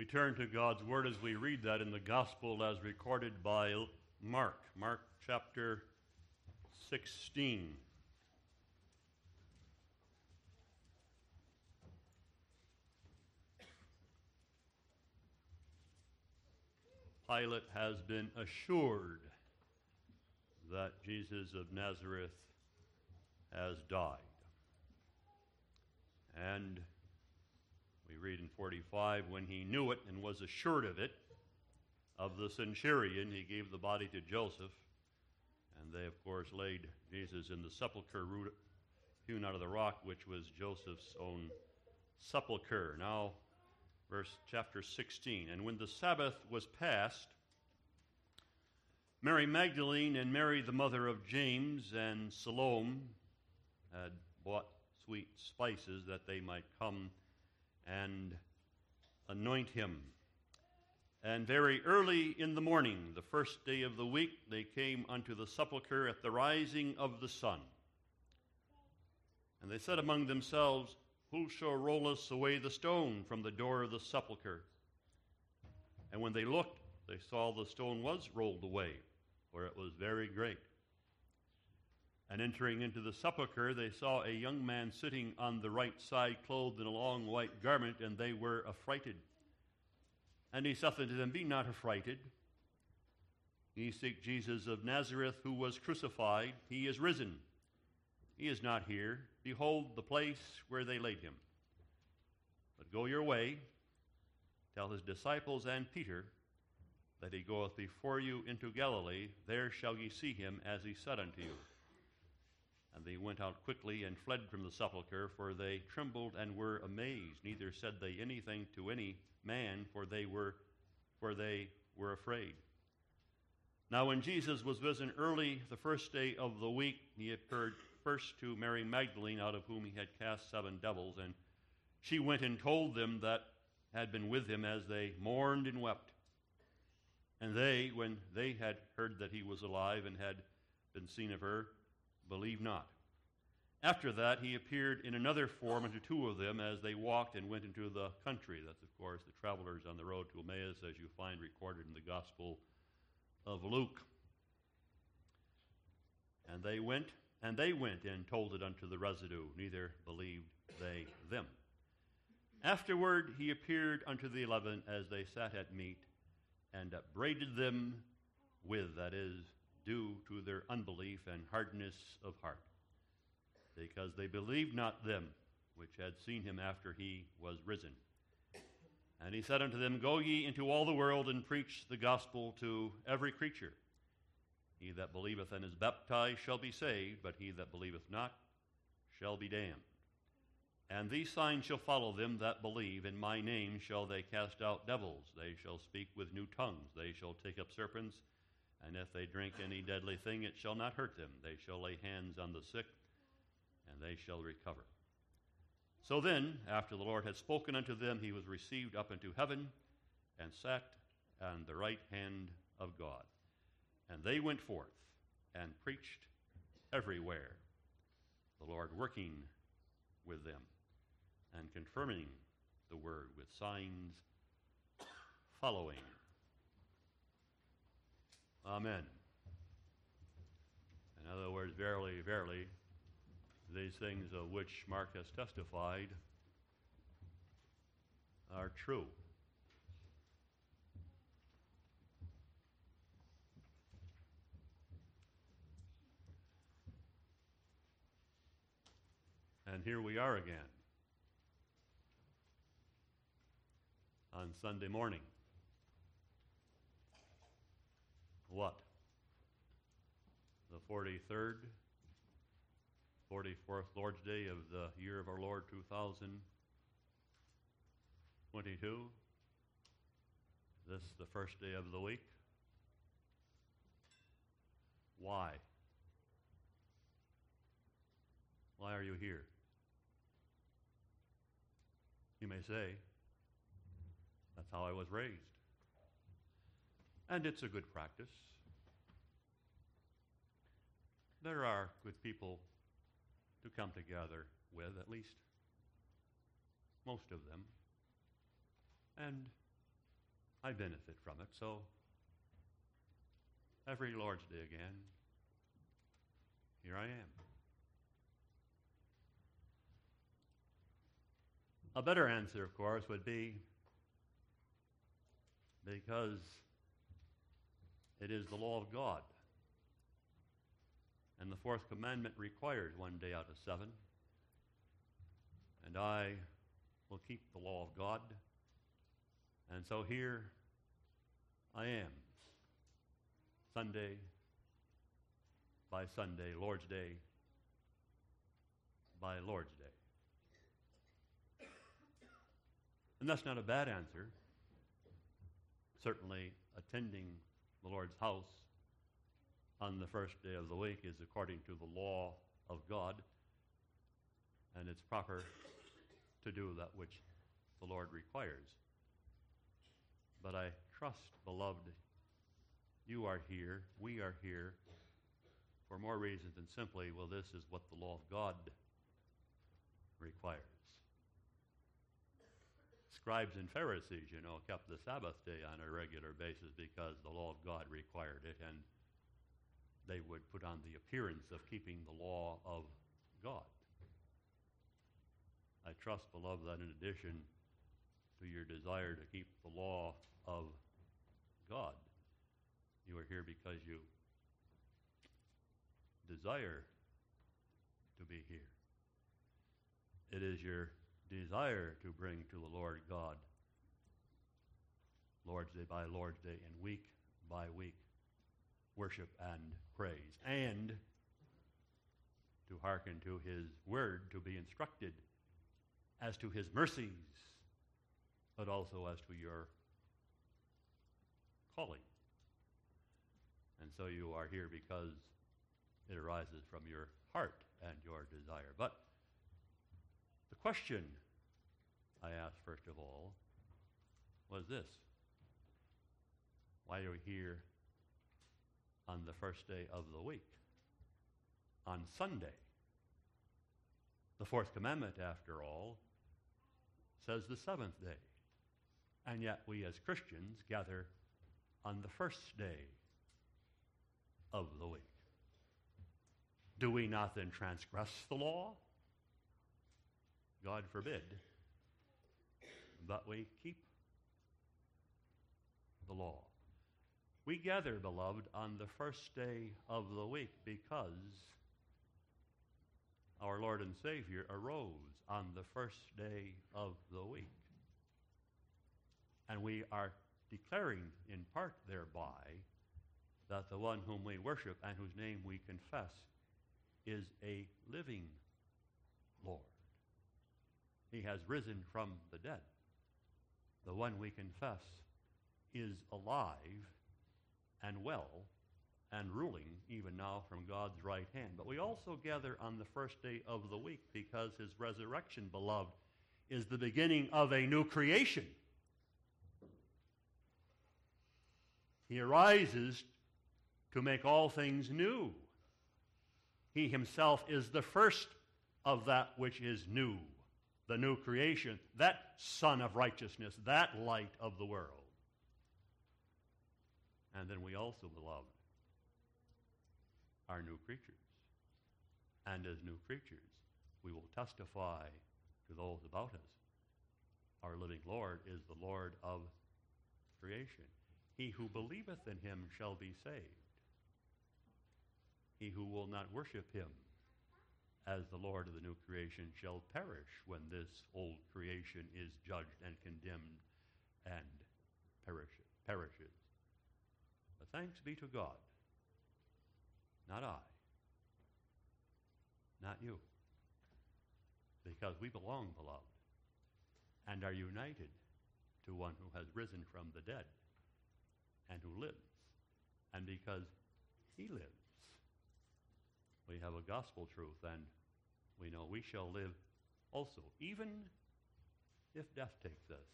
We turn to God's Word as we read that in the Gospel as recorded by Mark, Mark chapter 16. Pilate has been assured that Jesus of Nazareth has died. And we read in 45 when he knew it and was assured of it, of the centurion, he gave the body to Joseph. And they, of course, laid Jesus in the sepulchre hewn out of the rock, which was Joseph's own sepulchre. Now, verse chapter 16. And when the Sabbath was past, Mary Magdalene and Mary, the mother of James, and Salome had bought sweet spices that they might come and anoint him. And very early in the morning, the first day of the week, they came unto the sepulchre at the rising of the sun. And they said among themselves, Who shall roll us away the stone from the door of the sepulchre? And when they looked, they saw the stone was rolled away, for it was very great. And entering into the sepulchre, they saw a young man sitting on the right side, clothed in a long white garment, and they were affrighted. And he saith unto them, Be not affrighted. Ye seek Jesus of Nazareth, who was crucified. He is risen. He is not here. Behold the place where they laid him. But go your way, tell his disciples and Peter that he goeth before you into Galilee. There shall ye see him as he said unto you. And they went out quickly and fled from the sepulchre, for they trembled and were amazed. Neither said they anything to any man, for they were, for they were afraid. Now, when Jesus was risen early the first day of the week, he appeared first to Mary Magdalene, out of whom he had cast seven devils. And she went and told them that had been with him as they mourned and wept. And they, when they had heard that he was alive and had been seen of her, believe not. After that, he appeared in another form unto two of them as they walked and went into the country. That's, of course, the travelers on the road to Emmaus, as you find recorded in the Gospel of Luke. And they went, and they went and told it unto the residue, neither believed they them. Afterward, he appeared unto the eleven as they sat at meat, and upbraided them with, that is, due to their unbelief and hardness of heart, because they believed not them which had seen him after he was risen. And he said unto them, Go ye into all the world and preach the gospel to every creature. He that believeth and is baptized shall be saved, but he that believeth not shall be damned. And these signs shall follow them that believe. In my name shall they cast out devils. They shall speak with new tongues. They shall take up serpents. And if they drink any deadly thing, it shall not hurt them. They shall lay hands on the sick, and they shall recover. So then, after the Lord had spoken unto them, he was received up into heaven and sat on the right hand of God. And they went forth and preached everywhere, the Lord working with them and confirming the word with signs following. Amen. In other words, verily, verily, these things of which Mark has testified are true. And here we are again on Sunday morning. What? The 43rd, 44th Lord's Day of the year of our Lord 2022. This is the first day of the week. Why? Why are you here? You may say, that's how I was raised. And it's a good practice. There are good people to come together with, at least most of them. And I benefit from it. So every Lord's Day again, here I am. A better answer, of course, would be because it is the law of God. And the fourth commandment requires one day out of seven. And I will keep the law of God. And so here I am, Sunday by Sunday, Lord's Day by Lord's Day. And that's not a bad answer. Certainly, attending the Lord's house on the first day of the week is according to the law of God, and it's proper to do that which the Lord requires. But I trust, beloved, you are here, we are here, for more reasons than simply, well, this is what the law of God requires. Scribes and Pharisees, you know, kept the Sabbath day on a regular basis because the law of God required it, and they would put on the appearance of keeping the law of God. I trust, beloved, that in addition to your desire to keep the law of God, you are here because you desire to be here. It is your desire to bring to the Lord God Lord's Day by Lord's Day and week by week worship and praise, and to hearken to his word, to be instructed as to his mercies, but also as to your calling. And so you are here because it arises from your heart and your desire. But the question I asked, first of all, was this Why are we here on the first day of the week? On Sunday. The fourth commandment, after all, says the seventh day. And yet we as Christians gather on the first day of the week. Do we not then transgress the law? God forbid. But we keep the law. We gather, beloved, on the first day of the week because our Lord and Savior arose on the first day of the week. And we are declaring in part thereby that the one whom we worship and whose name we confess is a living Lord. He has risen from the dead. The one we confess is alive and well and ruling even now from God's right hand. But we also gather on the first day of the week because his resurrection, beloved, is the beginning of a new creation. He arises to make all things new. He himself is the first of that which is new, the new creation, that Son of righteousness, that light of the world. And then we also, beloved, are new creatures. And as new creatures, we will testify to those about us. Our living Lord is the Lord of creation. He who believeth in him shall be saved. He who will not worship him as the Lord of the new creation shall perish when this old creation is judged and condemned and perishes. perishes. But thanks be to God not I. Not you. Because we belong, beloved, and are united to one who has risen from the dead and who lives. And because he lives, we have a gospel truth, and we know we shall live also. Even if death takes us,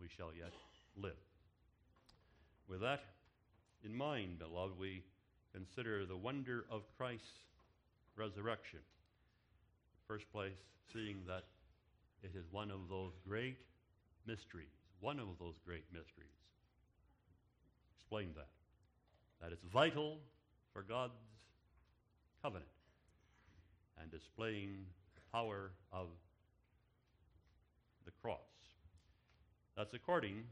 we shall yet live. With that in mind, beloved, we consider the wonder of Christ's resurrection. First place, seeing that it is one of those great mysteries, one of those great mysteries Explain that. That it's vital for God's covenant and displaying power of the cross. That's according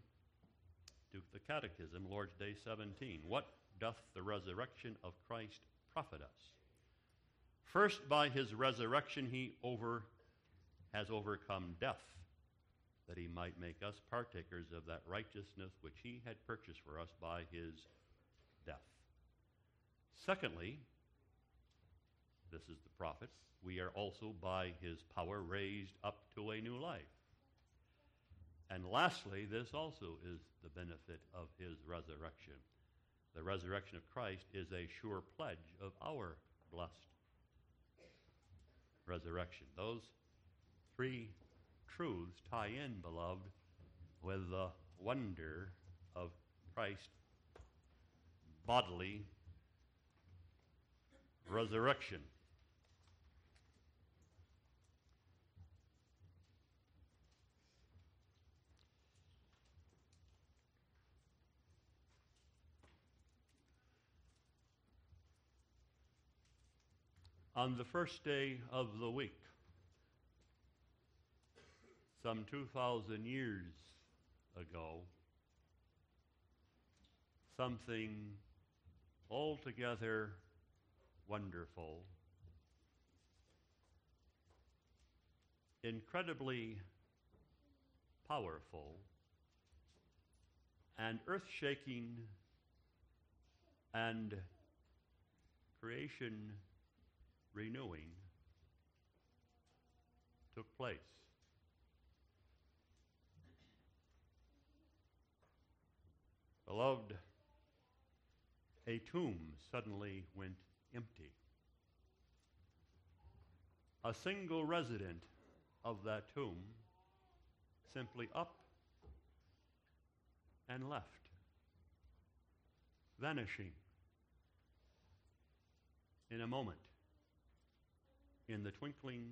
to the Catechism, Lord's Day 17. What doth the resurrection of Christ profit us? First, by his resurrection, he over, has overcome death, that he might make us partakers of that righteousness which he had purchased for us by his death. Secondly, this is the profit, we are also by his power raised up to a new life. And lastly, this also is the benefit of his resurrection. The resurrection of Christ is a sure pledge of our blessed resurrection. Those three truths tie in, beloved, with the wonder of Christ's bodily resurrection. On the first day of the week, some 2,000 years ago, something altogether wonderful, incredibly powerful, and earth shaking and creation renewing took place. Beloved, a tomb suddenly went empty. A single resident of that tomb simply up and left, vanishing in a moment, in the twinkling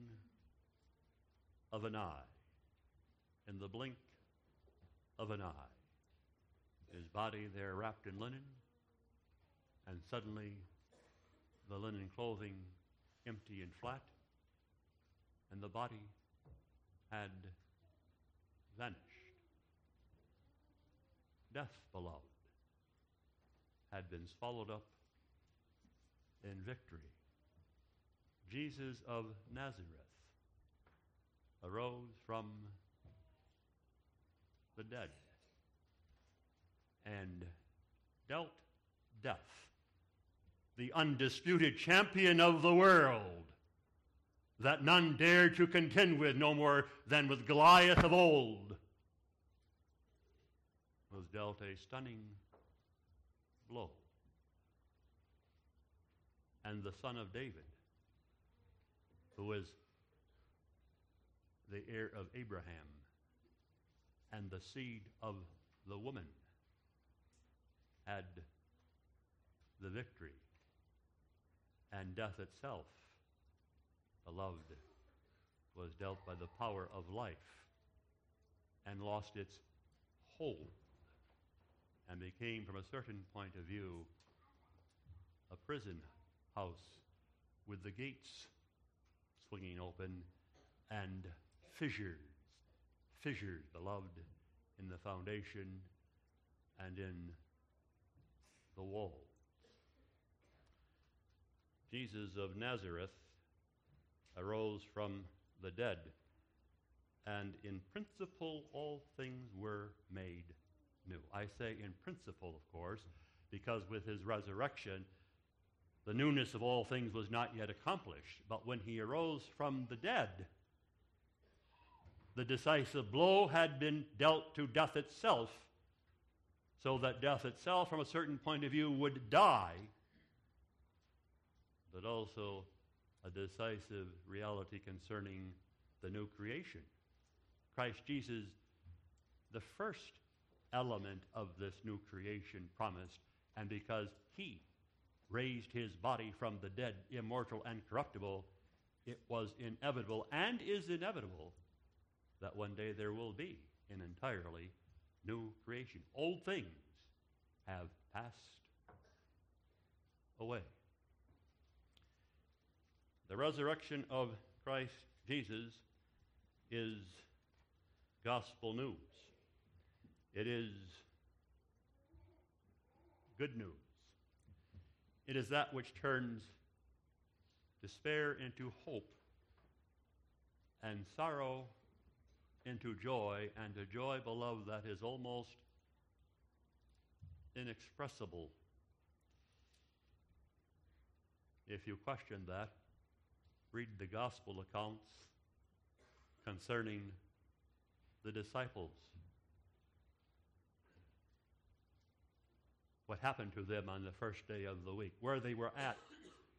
of an eye, in the blink of an eye. His body there wrapped in linen, and suddenly the linen clothing empty and flat, and the body had vanished. Death, beloved, had been swallowed up in victory. Jesus of Nazareth arose from the dead and dealt death the undisputed champion of the world, that none dared to contend with no more than with Goliath of old, was dealt a stunning blow. And the son of David, who is the heir of Abraham and the seed of the woman, had the victory and death itself, beloved, was dealt by the power of life and lost its hold and became, from a certain point of view, a prison house with the gates swinging open and fissures, fissures, beloved, in the foundation and in the wall. Jesus of Nazareth arose from the dead, and in principle all things were made new. I say in principle, of course, because with his resurrection, the newness of all things was not yet accomplished. But when he arose from the dead, the decisive blow had been dealt to death itself, so that death itself, from a certain point of view, would die but also a decisive reality concerning the new creation. Christ Jesus, the first element of this new creation promised, and because he raised his body from the dead, immortal and corruptible, it was inevitable and is inevitable that one day there will be an entirely new creation. Old things have passed away. The resurrection of Christ Jesus is gospel news. It is good news. It is that which turns despair into hope and sorrow into joy, and a joy, beloved, that is almost inexpressible. If you question that, read the gospel accounts concerning the disciples. What happened to them on the first day of the week, where they were at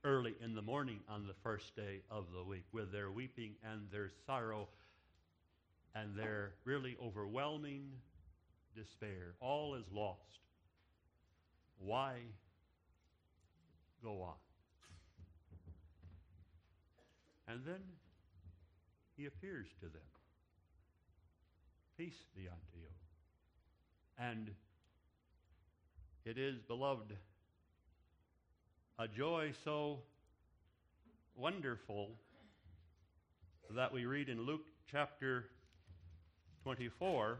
early in the morning on the first day of the week, with their weeping and their sorrow and their really overwhelming despair. All is lost. Why go on? And then he appears to them. Peace be unto you. And it is, beloved, a joy so wonderful that we read in Luke chapter 24,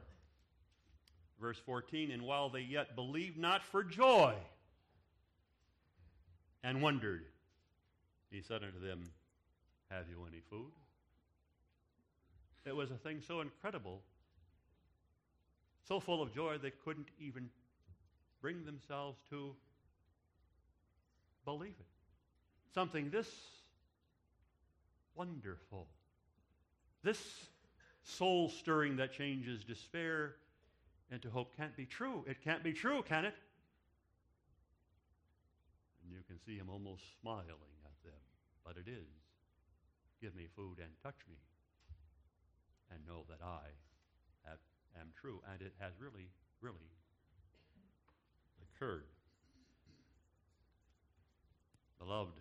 verse 14, and while they yet believed not for joy and wondered, he said unto them, Have you any food? It was a thing so incredible, so full of joy, they couldn't even bring themselves to believe it. Something this wonderful, this soul stirring that changes despair into hope can't be true. It can't be true, can it? And you can see him almost smiling at them. But it is. Give me food and touch me. And know that I have, am true. And it has really, really occurred. Beloved,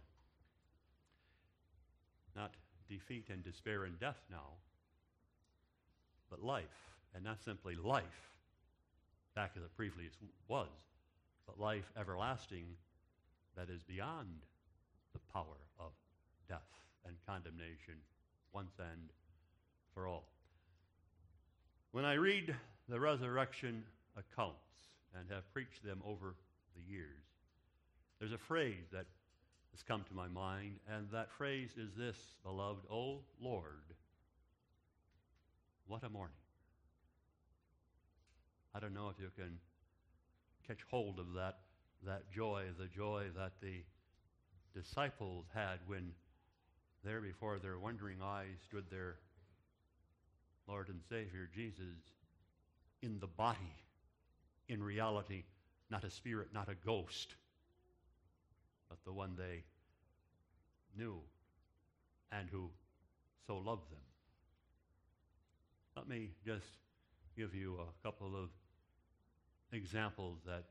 not defeat and despair and death now, but life, and not simply life, back as it briefly was, but life everlasting that is beyond the power of death and condemnation once and for all. When I read the resurrection accounts and have preached them over the years, there's a phrase that has come to my mind, and that phrase is this, beloved, O Lord, what a morning. I don't know if you can catch hold of that, that joy, the joy that the disciples had when there before their wondering eyes stood their Lord and Savior Jesus in the body, in reality, not a spirit, not a ghost, but the one they knew and who so loved them. Let me just give you a couple of examples that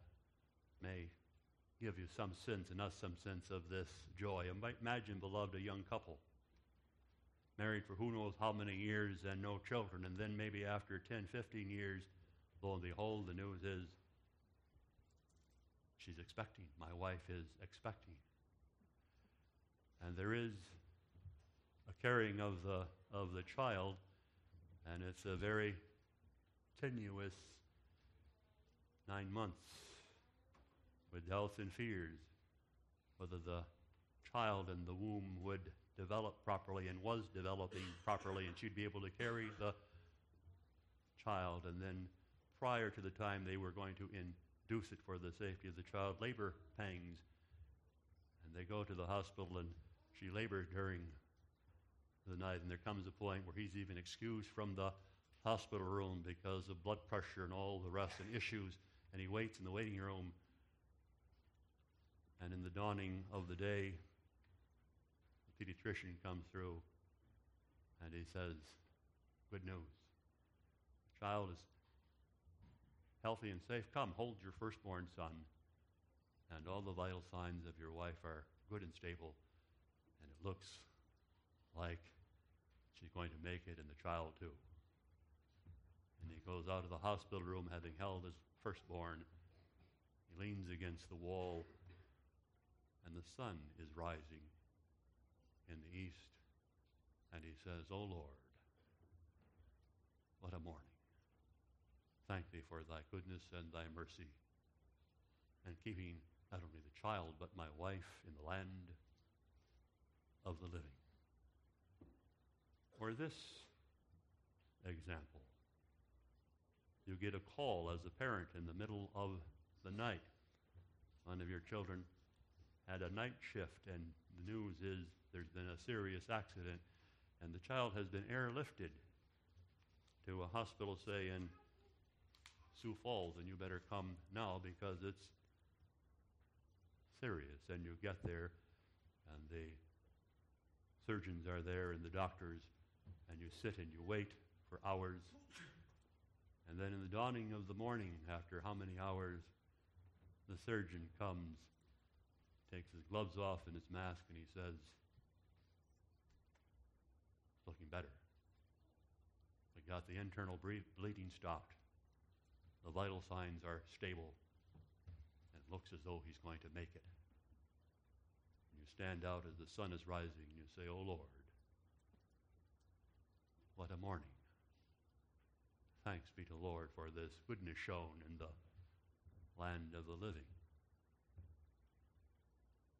may give you some sense and us some sense of this joy. Imagine, beloved, a young couple married for who knows how many years and no children, and then maybe after 10, 15 years, lo and behold, the news is she's expecting. My wife is expecting. And there is a carrying of the, of the child and it's a very tenuous nine months with doubts and fears whether the child in the womb would develop properly and was developing properly and she'd be able to carry the child. And then prior to the time they were going to induce it for the safety of the child, labor pangs. And they go to the hospital and she labored during the night, and there comes a point where he's even excused from the hospital room because of blood pressure and all the rest and issues, and he waits in the waiting room. And in the dawning of the day, the pediatrician comes through and he says, Good news. The child is healthy and safe. Come, hold your firstborn son. And all the vital signs of your wife are good and stable. And it looks like she's going to make it, and the child too. And he goes out of the hospital room having held his firstborn He leans against the wall, and the sun is rising in the east, and he says, O Lord, what a morning. Thank thee for thy goodness and thy mercy, and keeping not only the child, but my wife in the land of the living. Or this example. You get a call as a parent in the middle of the night. One of your children had a night shift, and the news is there's been a serious accident, and the child has been airlifted to a hospital, say, in Sioux Falls, and you better come now because it's serious. And you get there, and the surgeons are there, and the doctors, and you sit and you wait for hours. And then in the dawning of the morning, after how many hours, the surgeon comes, takes his gloves off and his mask, and he says, looking better. We got the internal bleeding stopped. Vital signs are stable. And it looks as though he's going to make it. And you stand out as the sun is rising and you say, Oh Lord, what a morning. Thanks be to Lord for this goodness shown in the land of the living.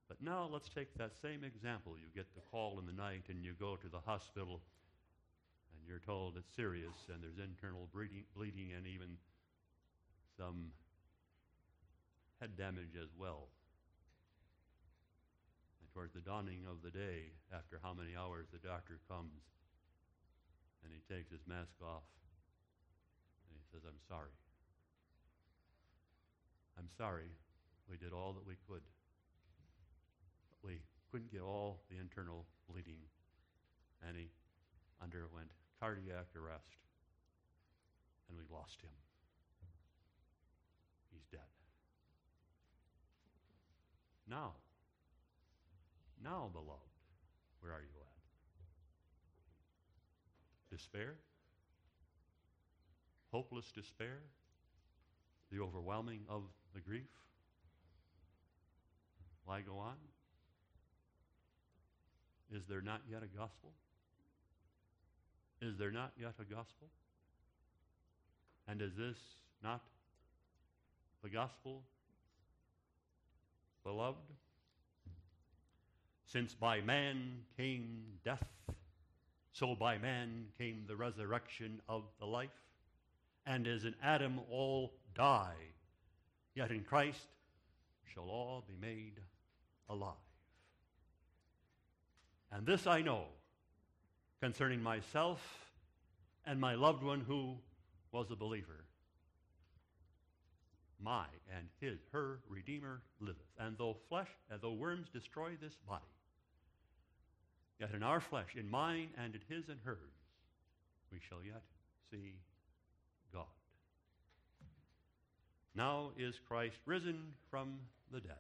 But now let's take that same example. You get the call in the night and you go to the hospital and you're told it's serious and there's internal bleeding, bleeding and even some head damage as well. And towards the dawning of the day, after how many hours the doctor comes and he takes his mask off and he says, I'm sorry. I'm sorry. We did all that we could. But we couldn't get all the internal bleeding. And he underwent cardiac arrest. And we lost him. He's dead. Now, now, beloved, where are you at? Despair? hopeless despair, the overwhelming of the grief? Why go on? Is there not yet a gospel? Is there not yet a gospel? And is this not the gospel, beloved? Since by man came death, so by man came the resurrection of the life and as in Adam all die, yet in Christ shall all be made alive. And this I know concerning myself and my loved one who was a believer. My and his, her Redeemer liveth. And though flesh, and though worms destroy this body, yet in our flesh, in mine and in his and hers, we shall yet see God. Now is Christ risen from the dead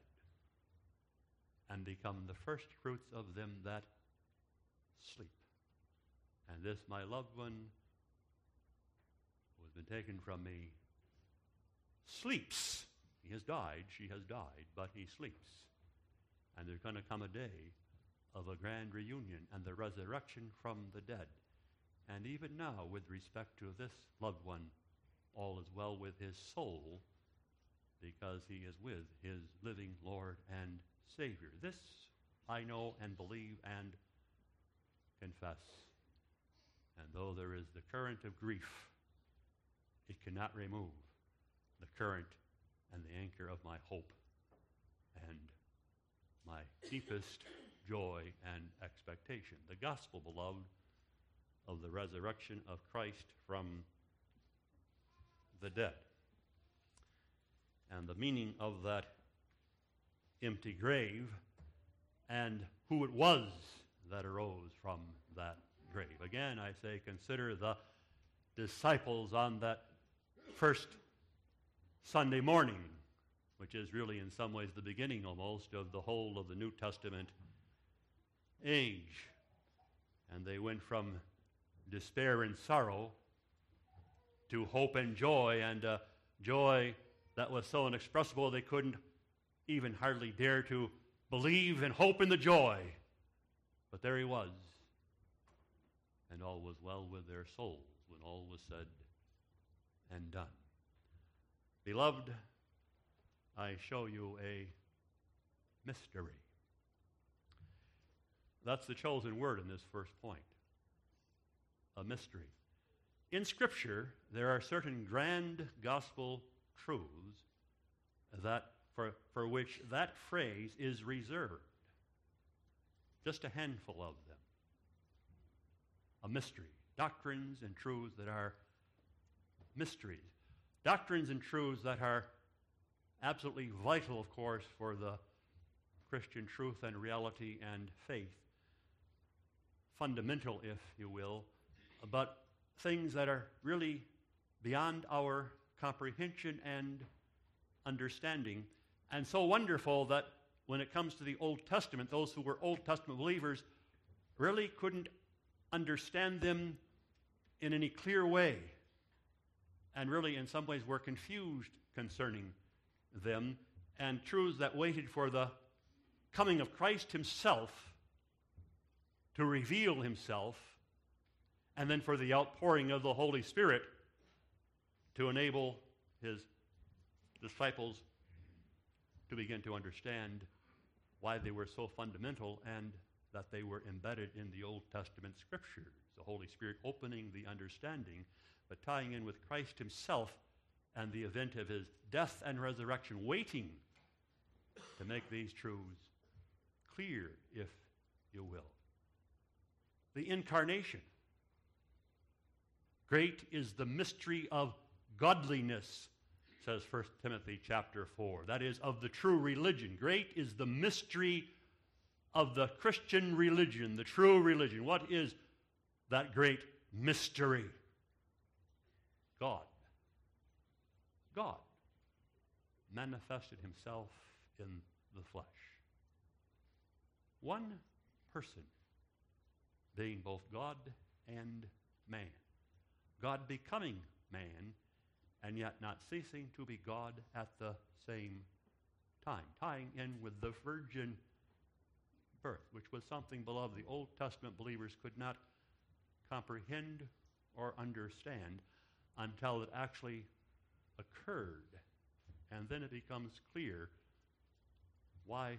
and become the first fruits of them that sleep. And this, my loved one, who has been taken from me, sleeps. He has died, she has died, but he sleeps. And there's going to come a day of a grand reunion and the resurrection from the dead. And even now, with respect to this loved one, all is well with his soul because he is with his living Lord and Savior. This I know and believe and confess. And though there is the current of grief, it cannot remove the current and the anchor of my hope and my deepest joy and expectation. The gospel, beloved, of the resurrection of Christ from the dead. And the meaning of that empty grave and who it was that arose from that grave. Again, I say, consider the disciples on that first Sunday morning, which is really in some ways the beginning almost of the whole of the New Testament age. And they went from despair and sorrow to hope and joy, and uh, joy that was so inexpressible they couldn't even hardly dare to believe and hope in the joy. But there he was. And all was well with their souls when all was said and done. Beloved, I show you a mystery. That's the chosen word in this first point a mystery. In Scripture, there are certain grand gospel truths that for, for which that phrase is reserved. Just a handful of them. A mystery. Doctrines and truths that are mysteries. Doctrines and truths that are absolutely vital, of course, for the Christian truth and reality and faith. Fundamental, if you will, but things that are really beyond our comprehension and understanding, and so wonderful that when it comes to the Old Testament, those who were Old Testament believers really couldn't understand them in any clear way, and really, in some ways, were confused concerning them, and truths that waited for the coming of Christ Himself to reveal Himself, and then for the outpouring of the Holy Spirit to enable His disciples to begin to understand why they were so fundamental and that they were embedded in the Old Testament scriptures. The Holy Spirit opening the understanding, but tying in with Christ Himself and the event of His death and resurrection, waiting to make these truths clear, if you will. The incarnation. Great is the mystery of godliness says 1 Timothy chapter 4. That is, of the true religion. Great is the mystery of the Christian religion, the true religion. What is that great mystery? God. God manifested himself in the flesh. One person being both God and man. God becoming man and yet not ceasing to be God at the same time, tying in with the virgin birth, which was something, beloved, the Old Testament believers could not comprehend or understand until it actually occurred. And then it becomes clear why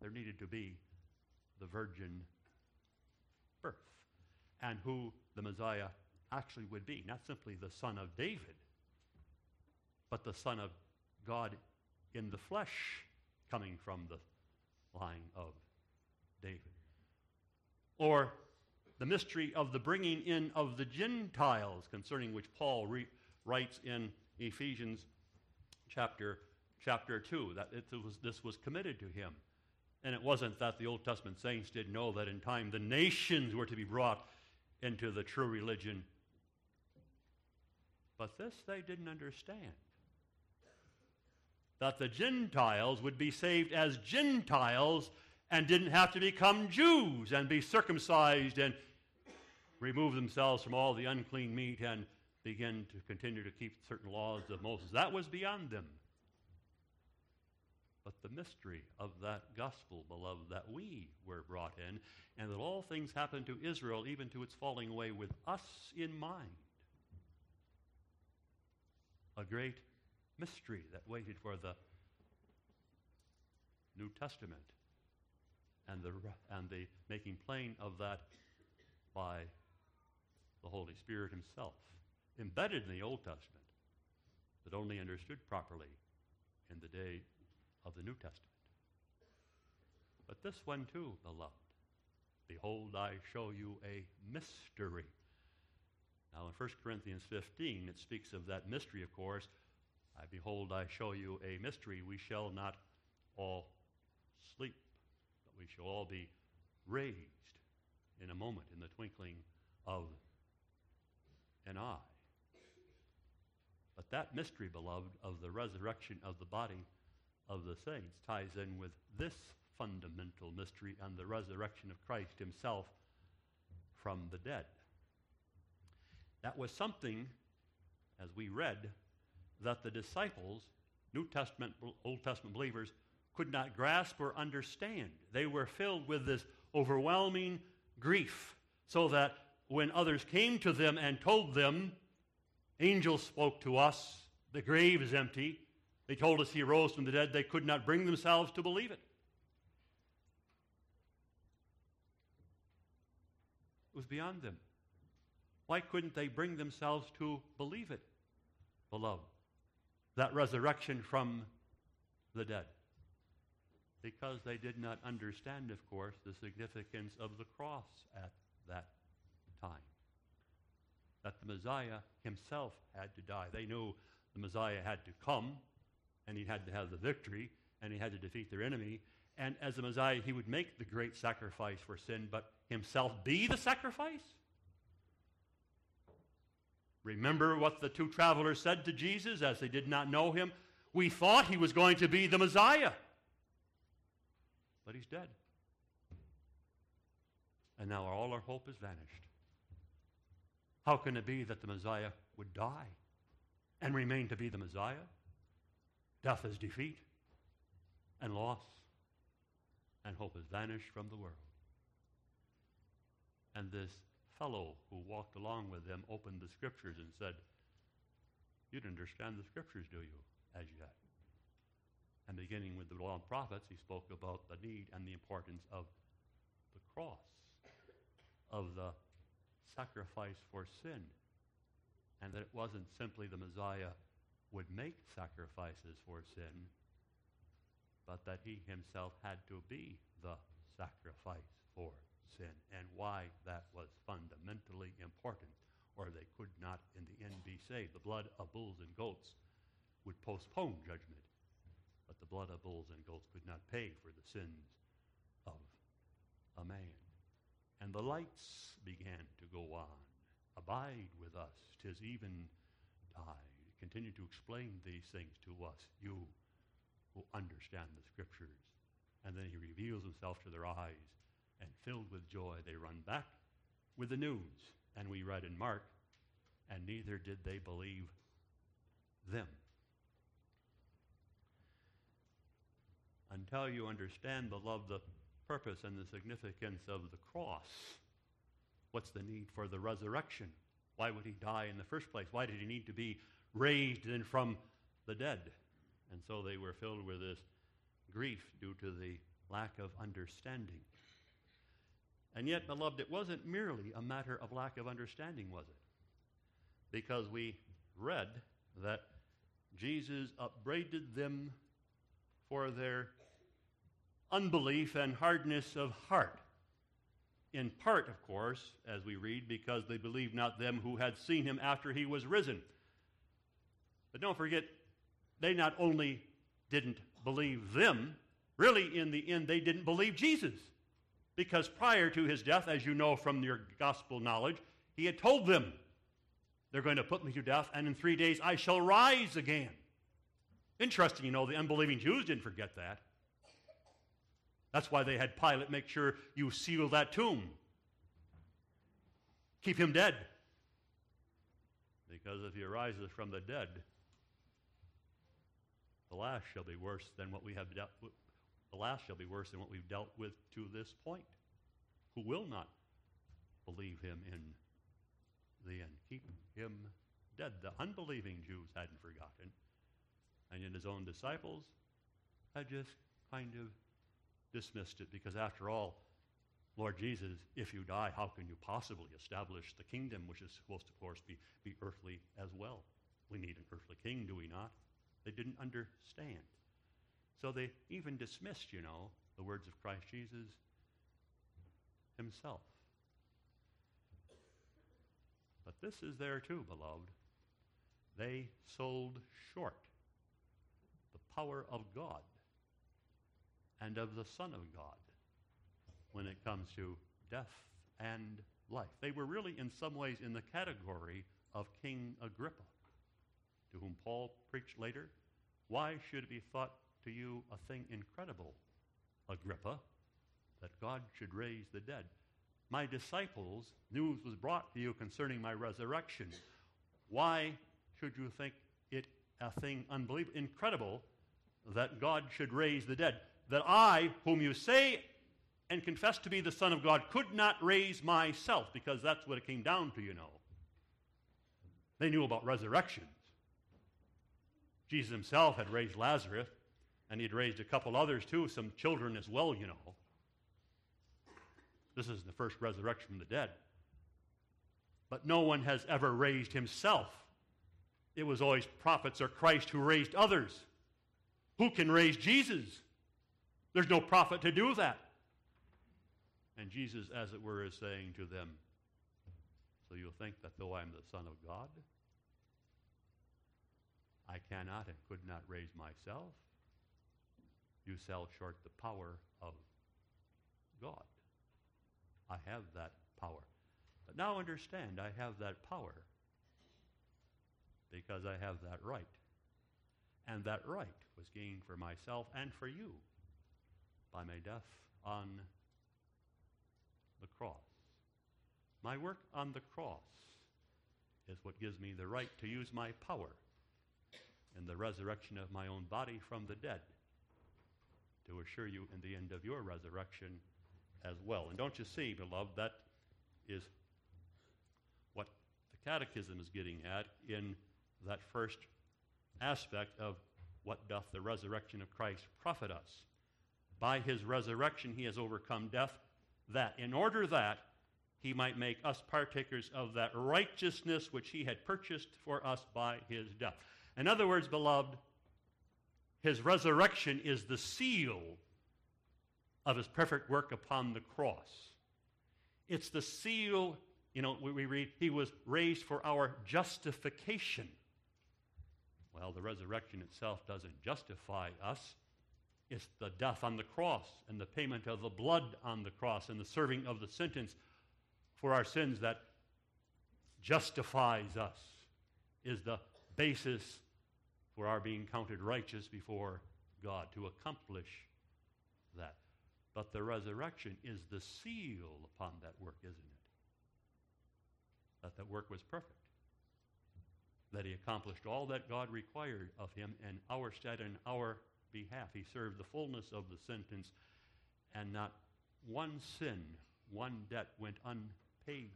there needed to be the virgin birth and who the Messiah actually would be. Not simply the son of David, but the Son of God in the flesh coming from the line of David. Or the mystery of the bringing in of the Gentiles, concerning which Paul re- writes in Ephesians chapter, chapter 2, that it was, this was committed to him. And it wasn't that the Old Testament saints didn't know that in time the nations were to be brought into the true religion. But this they didn't understand that the Gentiles would be saved as Gentiles and didn't have to become Jews and be circumcised and remove themselves from all the unclean meat and begin to continue to keep certain laws of Moses. That was beyond them. But the mystery of that gospel, beloved, that we were brought in, and that all things happened to Israel, even to its falling away, with us in mind. A great mystery that waited for the New Testament and the, and the making plain of that by the Holy Spirit Himself, embedded in the Old Testament, but only understood properly in the day of the New Testament. But this one too, beloved, behold, I show you a mystery. Now, in 1 Corinthians 15, it speaks of that mystery, of course, I behold, I show you a mystery. We shall not all we shall all be raised in a moment, in the twinkling of an eye. But that mystery, beloved, of the resurrection of the body of the saints ties in with this fundamental mystery and the resurrection of Christ himself from the dead. That was something, as we read, that the disciples New Testament, Old Testament believers could not grasp or understand. They were filled with this overwhelming grief, so that when others came to them and told them, angels spoke to us, the grave is empty, they told us he rose from the dead, they could not bring themselves to believe it. It was beyond them. Why couldn't they bring themselves to believe it, beloved? That resurrection from the dead. Because they did not understand, of course, the significance of the cross at that time. That the Messiah himself had to die. They knew the Messiah had to come, and he had to have the victory, and he had to defeat their enemy. And as the Messiah, he would make the great sacrifice for sin, but himself be the sacrifice? Remember what the two travelers said to Jesus as they did not know him? We thought he was going to be the Messiah, but he's dead. And now all our hope is vanished. How can it be that the Messiah would die and remain to be the Messiah? Death is defeat and loss, and hope has vanished from the world. And this fellow who walked along with them opened the scriptures and said, You don't understand the scriptures, do you, as yet? And beginning with the law and prophets, he spoke about the need and the importance of the cross, of the sacrifice for sin, and that it wasn't simply the Messiah would make sacrifices for sin, but that he himself had to be the sacrifice for sin, and why that was fundamentally important, or they could not in the end be saved. The blood of bulls and goats would postpone judgment, but the blood of bulls and goats could not pay for the sins of a man. And the lights began to go on. Abide with us, tis even tide. Continue to explain these things to us, you who understand the scriptures. And then he reveals himself to their eyes, and filled with joy, they run back with the news. And we read in Mark, and neither did they believe them. Until you understand, the love, the purpose and the significance of the cross, what's the need for the resurrection? Why would he die in the first place? Why did he need to be raised then from the dead? And so they were filled with this grief due to the lack of understanding. And yet, beloved, it wasn't merely a matter of lack of understanding, was it? Because we read that Jesus upbraided them for their unbelief and hardness of heart. In part, of course, as we read, because they believed not them who had seen him after he was risen. But don't forget, they not only didn't believe them, really, in the end, they didn't believe Jesus. Because prior to his death, as you know from your gospel knowledge, he had told them, They're going to put me to death, and in three days I shall rise again. Interesting, you know, the unbelieving Jews didn't forget that. That's why they had Pilate make sure you seal that tomb. Keep him dead. Because if he arises from the dead, the last shall be worse than what we have dealt with the last shall be worse than what we've dealt with to this point. Who will not believe him in the end? Keep him dead. The unbelieving Jews hadn't forgotten. And yet his own disciples had just kind of dismissed it because, after all, Lord Jesus, if you die, how can you possibly establish the kingdom, which is supposed to, of course, be, be earthly as well? We need an earthly king, do we not? They didn't understand. So they even dismissed, you know, the words of Christ Jesus himself. But this is there too, beloved. They sold short the power of God and of the Son of God when it comes to death and life. They were really, in some ways, in the category of King Agrippa, to whom Paul preached later. Why should it be thought to you a thing incredible, Agrippa, that God should raise the dead. My disciples, news was brought to you concerning my resurrection. Why should you think it a thing unbelievable, incredible that God should raise the dead. That I, whom you say and confess to be the Son of God, could not raise myself, because that's what it came down to, you know. They knew about resurrections. Jesus himself had raised Lazarus, and he'd raised a couple others too, some children as well, you know. This is the first resurrection from the dead. But no one has ever raised himself. It was always prophets or Christ who raised others. Who can raise Jesus? There's no prophet to do that. And Jesus, as it were, is saying to them, So you'll think that though I'm the Son of God, I cannot and could not raise myself. You sell short the power of God. I have that power. But now understand, I have that power because I have that right. And that right was gained for myself and for you by my death on the cross. My work on the cross is what gives me the right to use my power in the resurrection of my own body from the dead to assure you in the end of your resurrection as well. And don't you see, beloved, that is what the Catechism is getting at in that first aspect of what doth the resurrection of Christ profit us. By his resurrection, he has overcome death, that in order that he might make us partakers of that righteousness which he had purchased for us by his death. In other words, beloved, his resurrection is the seal of his perfect work upon the cross. It's the seal, you know, we, read, he was raised for our justification. Well, the resurrection itself doesn't justify us. It's the death on the cross and the payment of the blood on the cross and the serving of the sentence for our sins that justifies us, is the basis for our being counted righteous before God to accomplish that. But the resurrection is the seal upon that work, isn't it? That that work was perfect. That he accomplished all that God required of him in our stead and our behalf. He served the fullness of the sentence, and not one sin, one debt went unpaid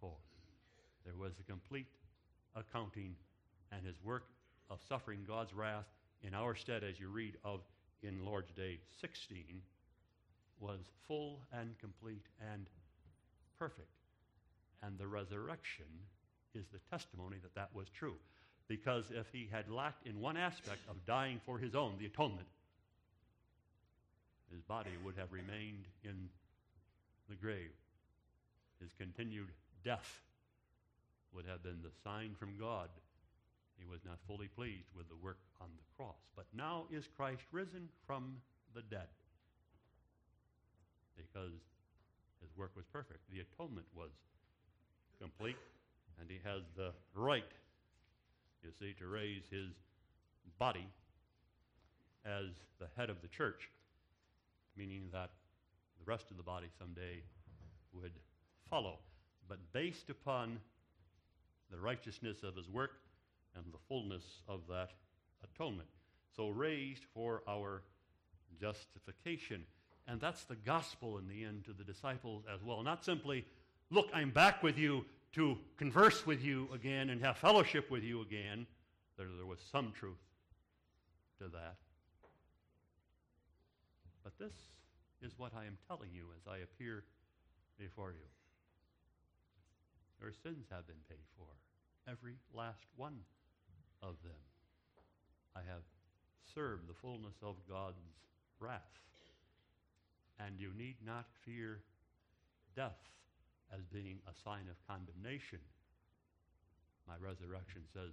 for. There was a complete accounting, and his work of suffering God's wrath in our stead, as you read of in Lord's Day 16, was full and complete and perfect. And the resurrection is the testimony that that was true. Because if he had lacked in one aspect of dying for his own, the atonement, his body would have remained in the grave. His continued death would have been the sign from God he was not fully pleased with the work on the cross. But now is Christ risen from the dead because his work was perfect. The atonement was complete, and he has the right, you see, to raise his body as the head of the church, meaning that the rest of the body someday would follow. But based upon the righteousness of his work, and the fullness of that atonement. So raised for our justification. And that's the gospel in the end to the disciples as well. Not simply, look, I'm back with you to converse with you again and have fellowship with you again. There, there was some truth to that. But this is what I am telling you as I appear before you. Your sins have been paid for, every last one of them. I have served the fullness of God's wrath. And you need not fear death as being a sign of condemnation. My resurrection says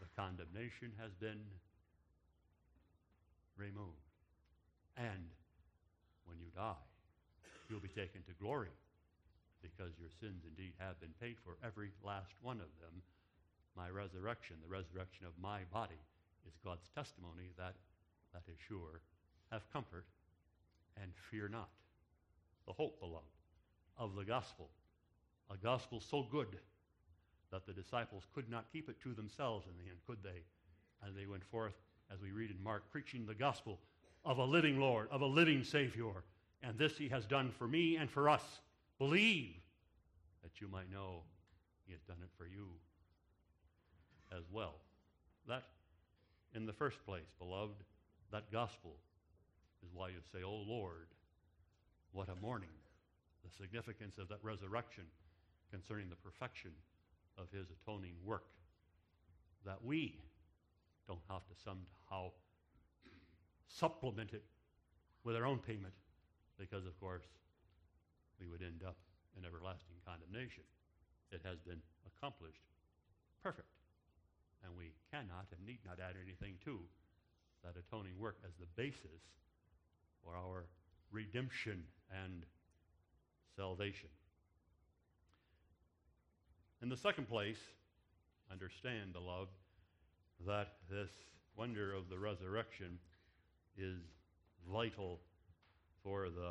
the condemnation has been removed. And when you die, you'll be taken to glory because your sins indeed have been paid for, every last one of them my resurrection, the resurrection of my body, is God's testimony that that is sure. Have comfort and fear not. The hope, beloved, of the gospel. A gospel so good that the disciples could not keep it to themselves in the end, could they? And they went forth, as we read in Mark, preaching the gospel of a living Lord, of a living Savior. And this he has done for me and for us. Believe that you might know he has done it for you as well. That, in the first place, beloved, that gospel is why you say, Oh Lord, what a morning. The significance of that resurrection concerning the perfection of his atoning work. That we don't have to somehow supplement it with our own payment, because, of course, we would end up in everlasting condemnation. It has been accomplished perfect. And we cannot and need not add anything to that atoning work as the basis for our redemption and salvation. In the second place, understand, beloved, that this wonder of the resurrection is vital for the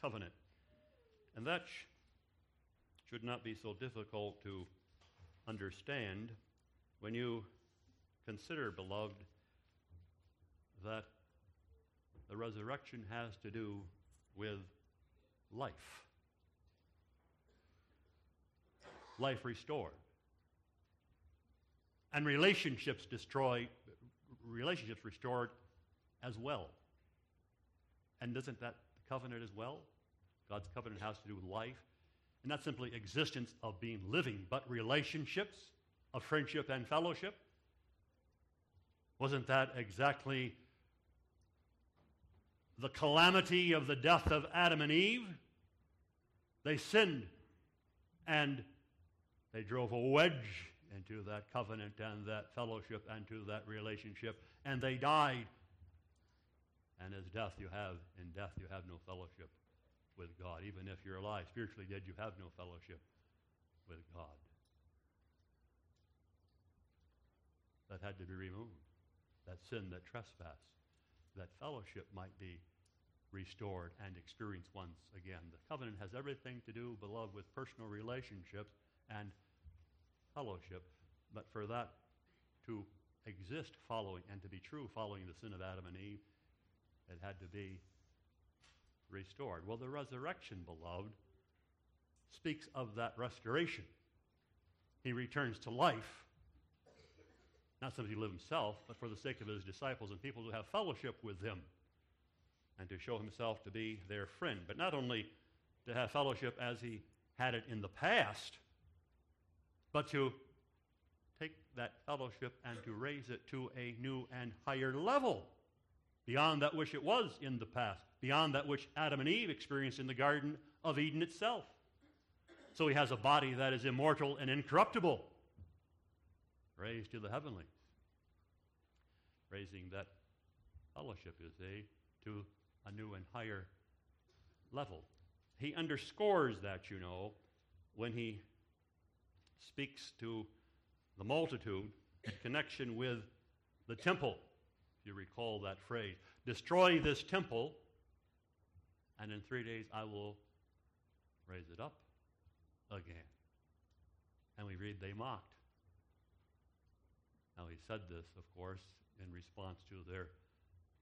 covenant. And that sh- should not be so difficult to understand when you consider, beloved, that the resurrection has to do with life. Life restored. And relationships destroyed, relationships restored as well. And isn't that covenant as well? God's covenant has to do with life. And not simply existence of being living, but relationships of friendship and fellowship. Wasn't that exactly the calamity of the death of Adam and Eve? They sinned and they drove a wedge into that covenant and that fellowship and to that relationship, and they died. And as death you have, in death you have no fellowship with God. Even if you're alive, spiritually dead, you have no fellowship with God. That had to be removed. That sin, that trespass, that fellowship might be restored and experienced once again. The covenant has everything to do, beloved, with personal relationships and fellowship. But for that to exist following and to be true following the sin of Adam and Eve, it had to be restored. Well, the resurrection, beloved, speaks of that restoration. He returns to life, not simply to live himself, but for the sake of his disciples and people to have fellowship with him and to show himself to be their friend. But not only to have fellowship as he had it in the past, but to take that fellowship and to raise it to a new and higher level beyond that which it was in the past, beyond that which Adam and Eve experienced in the Garden of Eden itself. So he has a body that is immortal and incorruptible, raised to the heavenly, raising that fellowship, you see, to a new and higher level. He underscores that, you know, when he speaks to the multitude in connection with the temple. If you recall that phrase, destroy this temple, and in three days I will raise it up again. And we read they mocked. Now he said this, of course, in response to their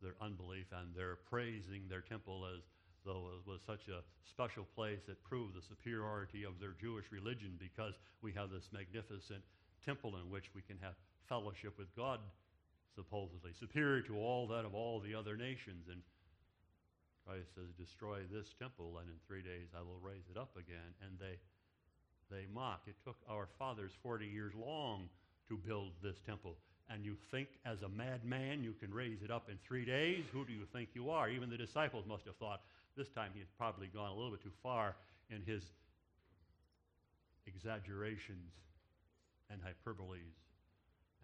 their unbelief and their praising their temple as though it was such a special place that proved the superiority of their Jewish religion because we have this magnificent temple in which we can have fellowship with God, supposedly, superior to all that of all the other nations. And Christ says, Destroy this temple, and in three days I will raise it up again. And they, they mock. It took our fathers 40 years long to build this temple and you think as a madman you can raise it up in three days, who do you think you are? Even the disciples must have thought this time he had probably gone a little bit too far in his exaggerations and hyperboles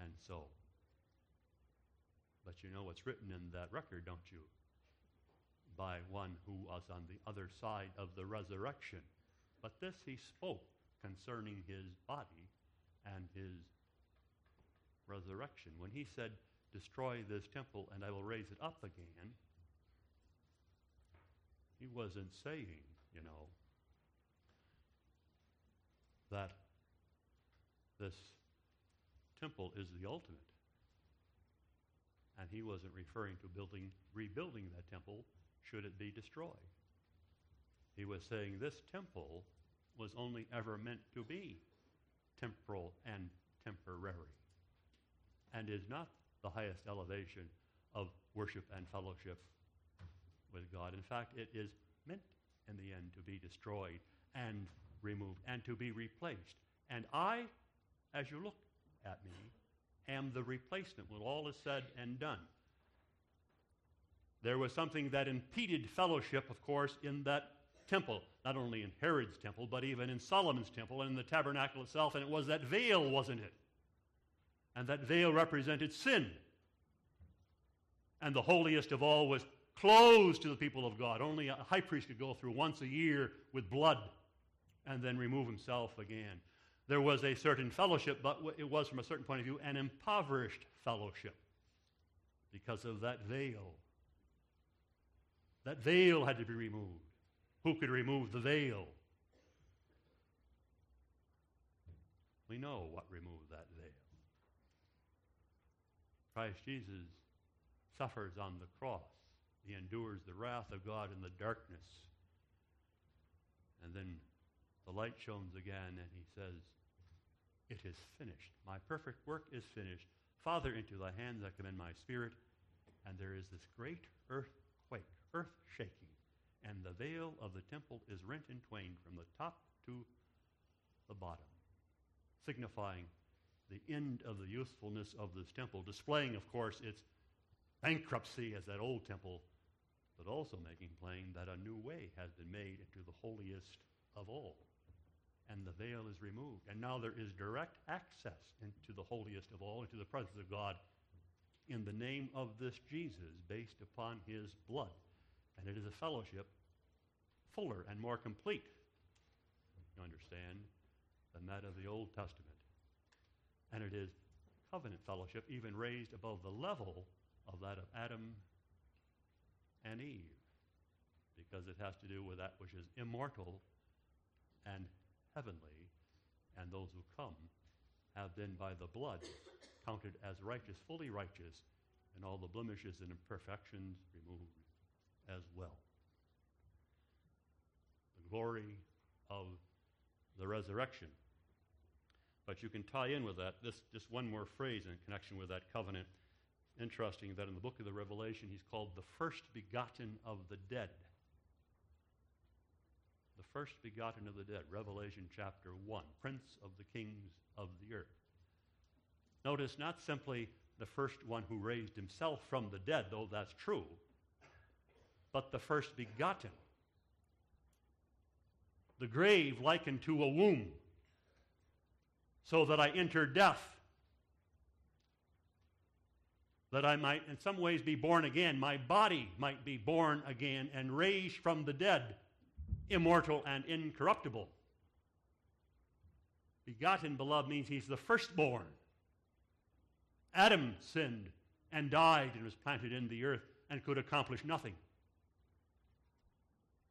and so. But you know what's written in that record, don't you? By one who was on the other side of the resurrection. But this he spoke concerning his body and his resurrection. When he said, Destroy this temple and I will raise it up again, he wasn't saying, you know, that this temple is the ultimate. And he wasn't referring to building, rebuilding that temple should it be destroyed. He was saying this temple was only ever meant to be temporal and temporary and is not the highest elevation of worship and fellowship with God. In fact, it is meant in the end to be destroyed and removed and to be replaced. And I, as you look at me, am the replacement when all is said and done. There was something that impeded fellowship, of course, in that temple, not only in Herod's temple, but even in Solomon's temple and in the tabernacle itself, and it was that veil, wasn't it? And that veil represented sin. And the holiest of all was closed to the people of God. Only a high priest could go through once a year with blood and then remove himself again. There was a certain fellowship, but it was, from a certain point of view, an impoverished fellowship because of that veil. That veil had to be removed. Who could remove the veil? We know what removed that veil. Christ Jesus suffers on the cross. He endures the wrath of God in the darkness. And then the light shines again, and he says, It is finished. My perfect work is finished. Father, into thy hands I commend my spirit. And there is this great earthquake, earth shaking, and the veil of the temple is rent in twain from the top to the bottom, signifying the end of the usefulness of this temple, displaying, of course, its bankruptcy as that old temple, but also making plain that a new way has been made into the holiest of all. And the veil is removed. And now there is direct access into the holiest of all, into the presence of God, in the name of this Jesus, based upon his blood. And it is a fellowship fuller and more complete, you understand, than that of the Old Testament. And it is covenant fellowship, even raised above the level of that of Adam and Eve, because it has to do with that which is immortal and heavenly, and those who come have been by the blood counted as righteous, fully righteous, and all the blemishes and imperfections removed as well. The glory of the resurrection. But you can tie in with that this just one more phrase in connection with that covenant. Interesting that in the book of the Revelation, he's called the first begotten of the dead. The first begotten of the dead. Revelation chapter 1. Prince of the kings of the earth. Notice not simply the first one who raised himself from the dead, though that's true, but the first begotten. The grave likened to a womb, so that I enter death, that I might in some ways be born again. My body might be born again and raised from the dead, immortal and incorruptible. Begotten, beloved, means he's the firstborn. Adam sinned and died and was planted in the earth and could accomplish nothing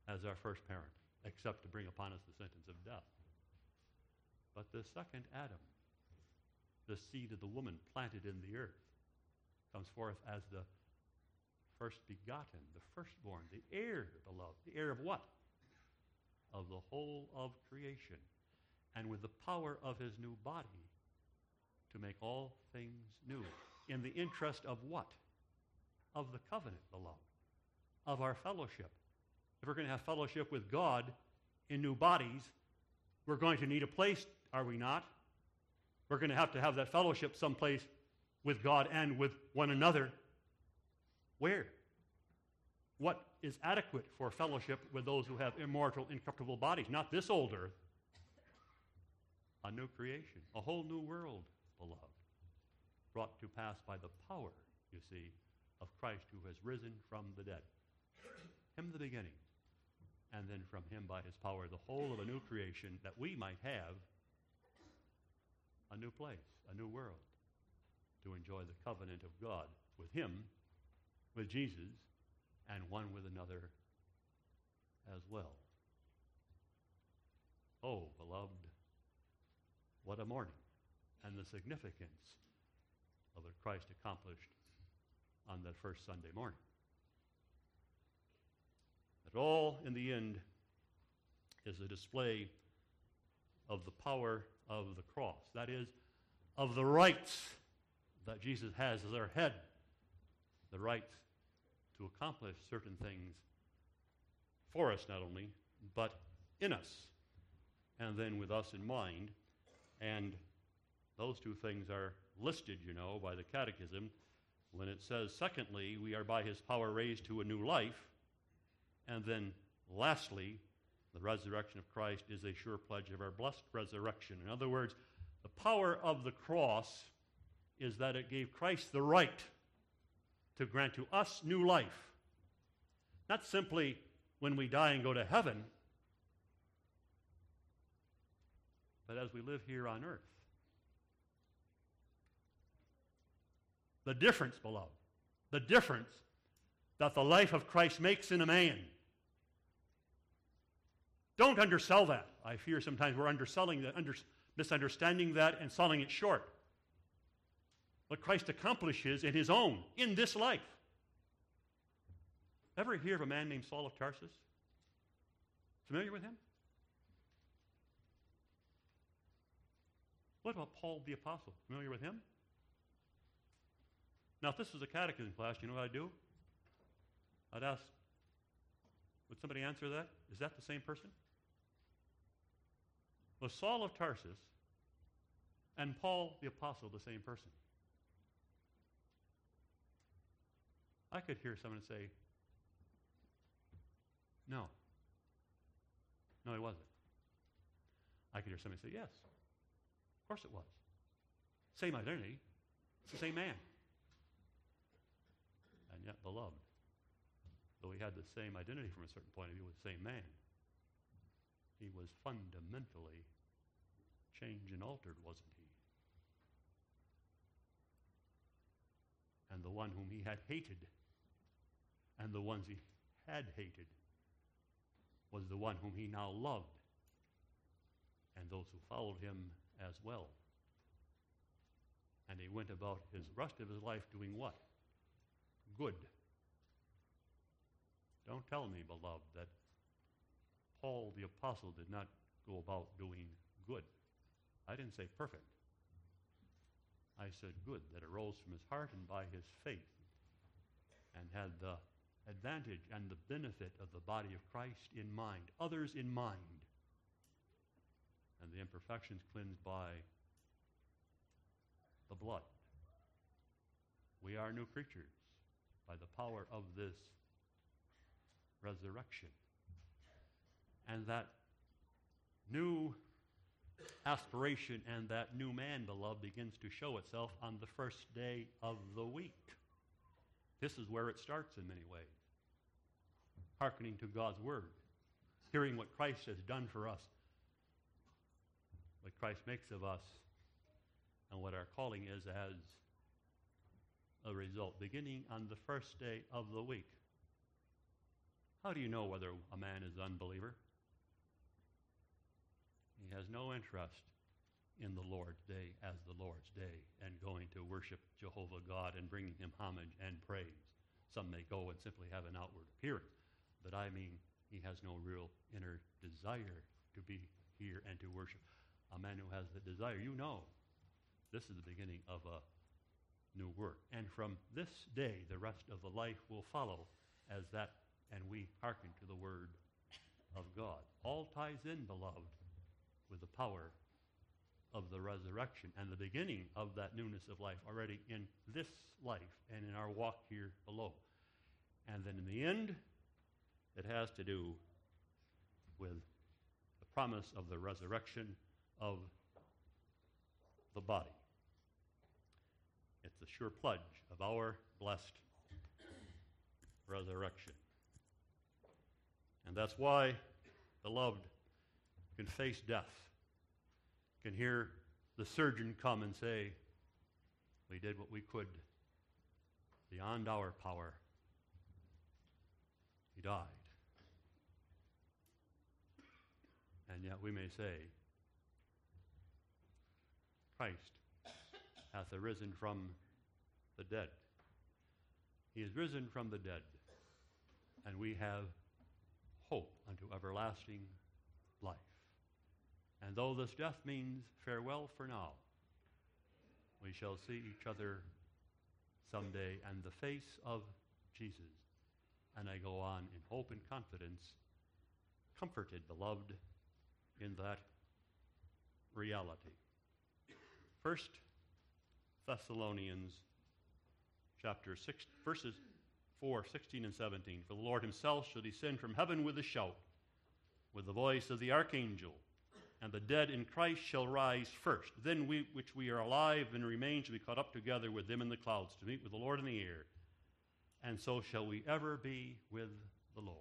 as our first parent, except to bring upon us the sentence of death. But the second Adam, the seed of the woman planted in the earth, comes forth as the first begotten, the firstborn, the heir, beloved. The heir of what? Of the whole of creation. And with the power of his new body to make all things new. In the interest of what? Of the covenant, beloved. Of our fellowship. If we're going to have fellowship with God in new bodies, we're going to need a place, are we not? We're going to have to have that fellowship someplace with God and with one another. Where? What is adequate for fellowship with those who have immortal, incorruptible bodies? Not this old earth. A new creation, a whole new world, beloved, brought to pass by the power, you see, of Christ who has risen from the dead. Him the beginning, and then from him by his power, the whole of a new creation that we might have a new place, a new world, to enjoy the covenant of God with him, with Jesus, and one with another as well. Oh, beloved, what a morning. and the significance of what Christ accomplished on that first Sunday morning. That all, in the end, is a display of the power of the cross. That is, of the rights that Jesus has as our head, the right to accomplish certain things for us, not only, but in us, and then with us in mind. And those two things are listed, you know, by the Catechism when it says, secondly, we are by his power raised to a new life. And then, lastly, the resurrection of Christ is a sure pledge of our blessed resurrection. In other words, the power of the cross is that it gave Christ the right to grant to us new life. Not simply when we die and go to heaven, but as we live here on earth. The difference, beloved, the difference that the life of Christ makes in a man. Don't undersell that. I fear sometimes we're underselling that, under, misunderstanding that, and selling it short. What Christ accomplishes in his own, in this life. Ever hear of a man named Saul of Tarsus? Familiar with him? What about Paul the Apostle? Familiar with him? Now, if this was a catechism class, you know what I'd do? I'd ask, would somebody answer that? Is that the same person? Was Saul of Tarsus and Paul the Apostle the same person? I could hear someone say, no. No, he wasn't. I could hear somebody say, yes. Of course it was. Same identity. It's the same man and yet beloved. Though he had the same identity from a certain point of view with the same man, he was fundamentally changed and altered, wasn't he? And the one whom he had hated and the ones he had hated was the one whom he now loved and those who followed him as well. And he went about his rest of his life doing what? good. Don't tell me, beloved, that Paul the Apostle did not go about doing good. I didn't say perfect. I said good, that arose from his heart and by his faith, and had the advantage and the benefit of the body of Christ in mind, others in mind, and the imperfections cleansed by the blood. We are new creatures by the power of this resurrection. And that new aspiration and that new man, beloved, begins to show itself on the first day of the week. This is where it starts in many ways. Hearkening to God's word, hearing what Christ has done for us, what Christ makes of us, and what our calling is as a result, beginning on the first day of the week. How do you know whether a man is an unbeliever? He has no interest in the Lord's day as the Lord's day and going to worship Jehovah God and bringing him homage and praise. Some may go and simply have an outward appearance, but I mean he has no real inner desire to be here and to worship. A man who has the desire, you know, this is the beginning of a new work. And from this day, the rest of the life will follow as that, and we hearken to the word of God. All ties in, beloved, with the power of the resurrection and the beginning of that newness of life already in this life and in our walk here below. And then in the end, it has to do with the promise of the resurrection of the body. It's a sure pledge of our blessed resurrection. And that's why, beloved, can face death, can hear the surgeon come and say, We did what we could beyond our power. He died. And yet we may say, Christ hath arisen from the dead. He is risen from the dead, and we have hope unto everlasting life. And though this death means farewell for now, we shall see each other someday and the face of Jesus. And I go on in hope and confidence, comforted, beloved, in that reality. First Thessalonians chapter 6, verses 4, 16 and 17. For the Lord himself shall descend from heaven with a shout, with the voice of the archangel, and the dead in Christ shall rise first. Then we, which we are alive and remain, shall be caught up together with them in the clouds to meet with the Lord in the air. And so shall we ever be with the Lord.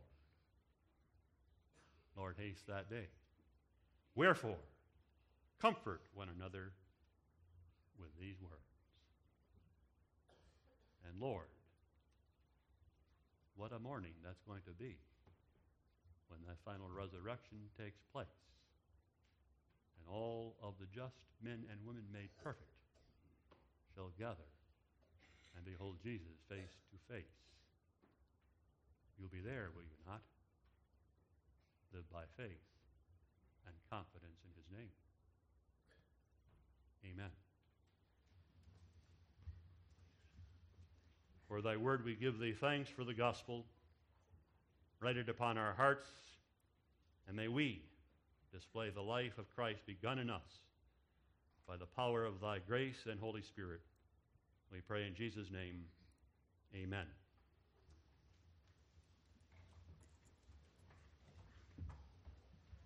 Lord, haste that day. Wherefore, comfort one another with these words. And Lord, what a morning that's going to be when that final resurrection takes place and all of the just men and women made perfect shall gather and behold Jesus face to face. You'll be there, will you not? Live by faith and confidence in his name. Amen. For thy word we give thee thanks for the gospel. Write it upon our hearts, and may we display the life of Christ begun in us by the power of thy grace and Holy Spirit. We pray in Jesus' name, amen.